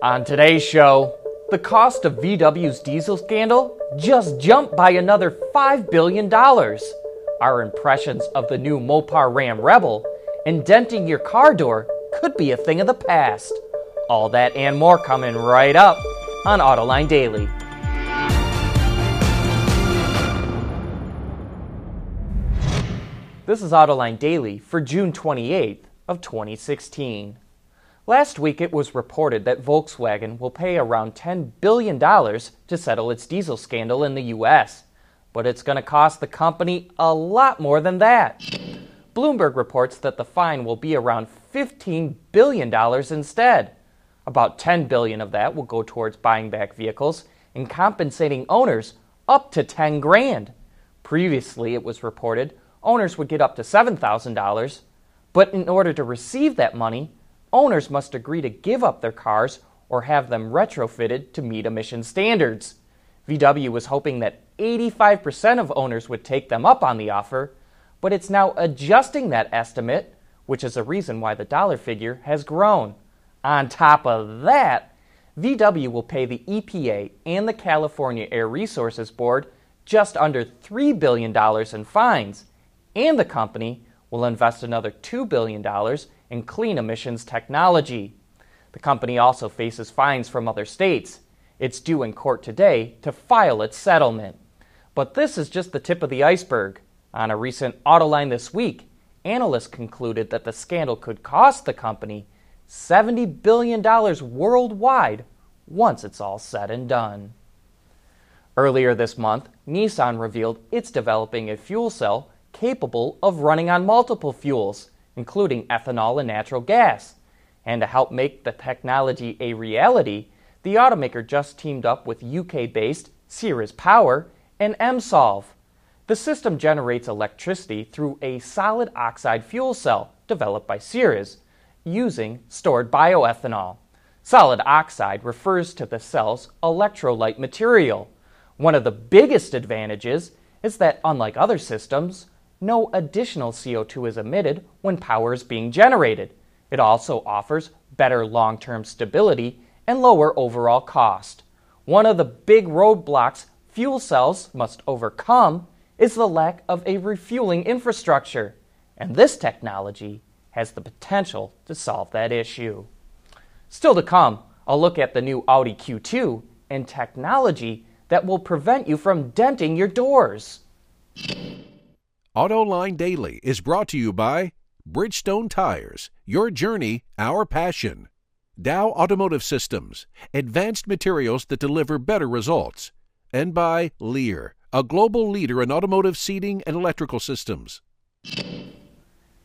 On today's show, the cost of VW's diesel scandal just jumped by another $5 billion. Our impressions of the new Mopar Ram Rebel and denting your car door could be a thing of the past. All that and more coming right up on Autoline Daily. This is Autoline Daily for June 28th of 2016. Last week it was reported that Volkswagen will pay around $10 billion to settle its diesel scandal in the US, but it's going to cost the company a lot more than that. Bloomberg reports that the fine will be around $15 billion instead. About 10 billion of that will go towards buying back vehicles and compensating owners up to 10 grand. Previously, it was reported owners would get up to $7,000, but in order to receive that money, owners must agree to give up their cars or have them retrofitted to meet emission standards. VW was hoping that 85% of owners would take them up on the offer, but it's now adjusting that estimate, which is a reason why the dollar figure has grown. On top of that, VW will pay the EPA and the California Air Resources Board just under $3 billion in fines and the company will invest another $2 billion in clean emissions technology. The company also faces fines from other states. It's due in court today to file its settlement. But this is just the tip of the iceberg. On a recent Autoline this week, analysts concluded that the scandal could cost the company $70 billion worldwide once it's all said and done. Earlier this month, Nissan revealed it's developing a fuel cell capable of running on multiple fuels, including ethanol and natural gas. And to help make the technology a reality, the automaker just teamed up with UK based Ceres Power and Msolv. The system generates electricity through a solid oxide fuel cell developed by Ceres using stored bioethanol. Solid oxide refers to the cell's electrolyte material. One of the biggest advantages is that, unlike other systems, no additional CO2 is emitted when power is being generated. It also offers better long term stability and lower overall cost. One of the big roadblocks fuel cells must overcome is the lack of a refueling infrastructure, and this technology has the potential to solve that issue. Still to come, I'll look at the new Audi Q2 and technology that will prevent you from denting your doors. AutoLine Daily is brought to you by Bridgestone Tires, your journey, our passion. Dow Automotive Systems, advanced materials that deliver better results. And by Lear, a global leader in automotive seating and electrical systems.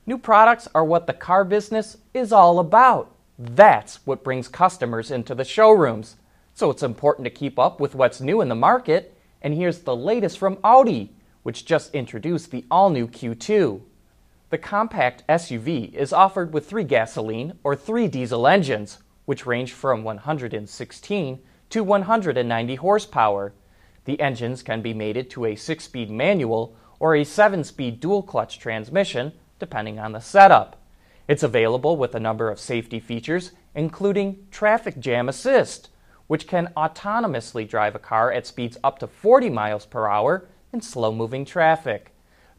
New products are what the car business is all about. That's what brings customers into the showrooms. So it's important to keep up with what's new in the market. And here's the latest from Audi which just introduced the all new Q2. The compact SUV is offered with three gasoline or three diesel engines, which range from 116 to 190 horsepower. The engines can be mated to a six speed manual or a seven speed dual clutch transmission, depending on the setup. It's available with a number of safety features, including traffic jam assist, which can autonomously drive a car at speeds up to 40 miles per hour and slow moving traffic.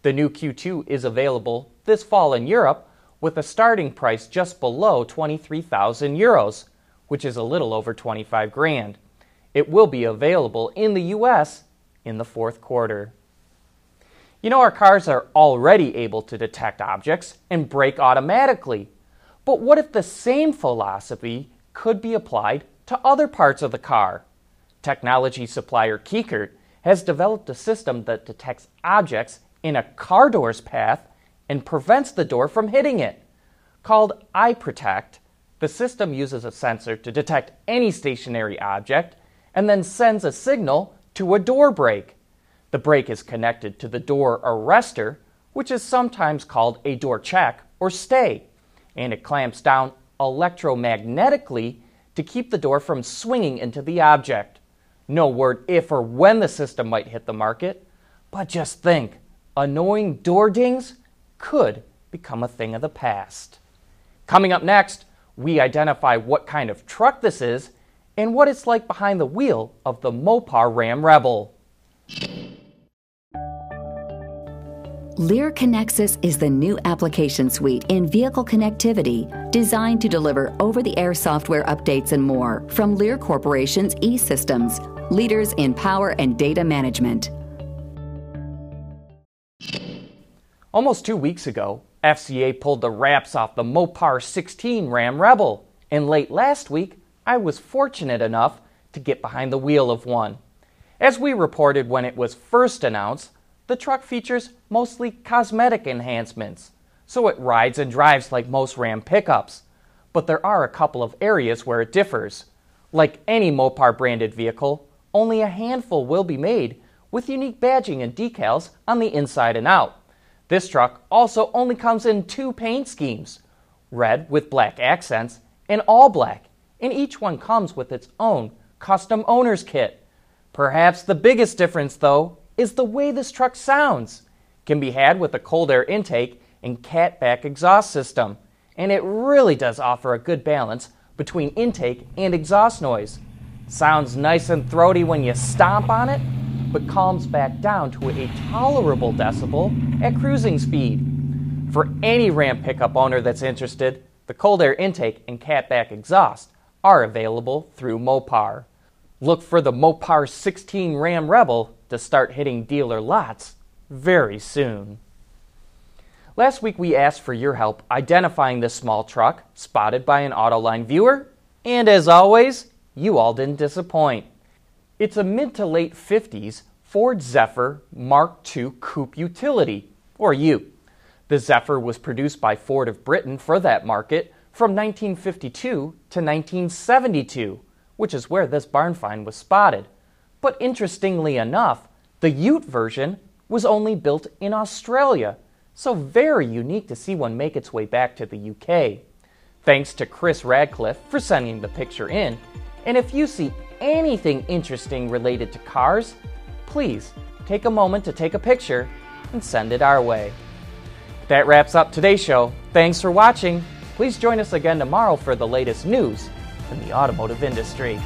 The new Q2 is available this fall in Europe with a starting price just below 23,000 euros, which is a little over 25 grand. It will be available in the US in the fourth quarter. You know, our cars are already able to detect objects and brake automatically. But what if the same philosophy could be applied to other parts of the car? Technology supplier Kiekert has developed a system that detects objects in a car door's path and prevents the door from hitting it. Called iProtect, the system uses a sensor to detect any stationary object and then sends a signal to a door brake. The brake is connected to the door arrestor, which is sometimes called a door check or stay, and it clamps down electromagnetically to keep the door from swinging into the object. No word if or when the system might hit the market, but just think annoying door dings could become a thing of the past. Coming up next, we identify what kind of truck this is and what it's like behind the wheel of the Mopar Ram Rebel. Lear Connexus is the new application suite in vehicle connectivity designed to deliver over the air software updates and more from Lear Corporation's e systems, leaders in power and data management. Almost two weeks ago, FCA pulled the wraps off the Mopar 16 Ram Rebel, and late last week, I was fortunate enough to get behind the wheel of one. As we reported when it was first announced, the truck features mostly cosmetic enhancements, so it rides and drives like most Ram pickups. But there are a couple of areas where it differs. Like any Mopar branded vehicle, only a handful will be made with unique badging and decals on the inside and out. This truck also only comes in two paint schemes red with black accents and all black, and each one comes with its own custom owner's kit. Perhaps the biggest difference, though, is the way this truck sounds. Can be had with a cold air intake and catback exhaust system, and it really does offer a good balance between intake and exhaust noise. Sounds nice and throaty when you stomp on it, but calms back down to a tolerable decibel at cruising speed. For any Ram pickup owner that's interested, the cold air intake and catback exhaust are available through Mopar. Look for the Mopar 16 Ram Rebel to start hitting dealer lots very soon. Last week we asked for your help identifying this small truck spotted by an Autoline viewer, and as always, you all didn't disappoint. It's a mid to late 50s Ford Zephyr Mark II Coupe Utility, or Ute. The Zephyr was produced by Ford of Britain for that market from 1952 to 1972, which is where this barn find was spotted. But interestingly enough, the Ute version was only built in Australia, so very unique to see one make its way back to the UK. Thanks to Chris Radcliffe for sending the picture in, and if you see anything interesting related to cars, please take a moment to take a picture and send it our way. That wraps up today's show. Thanks for watching. Please join us again tomorrow for the latest news in the automotive industry.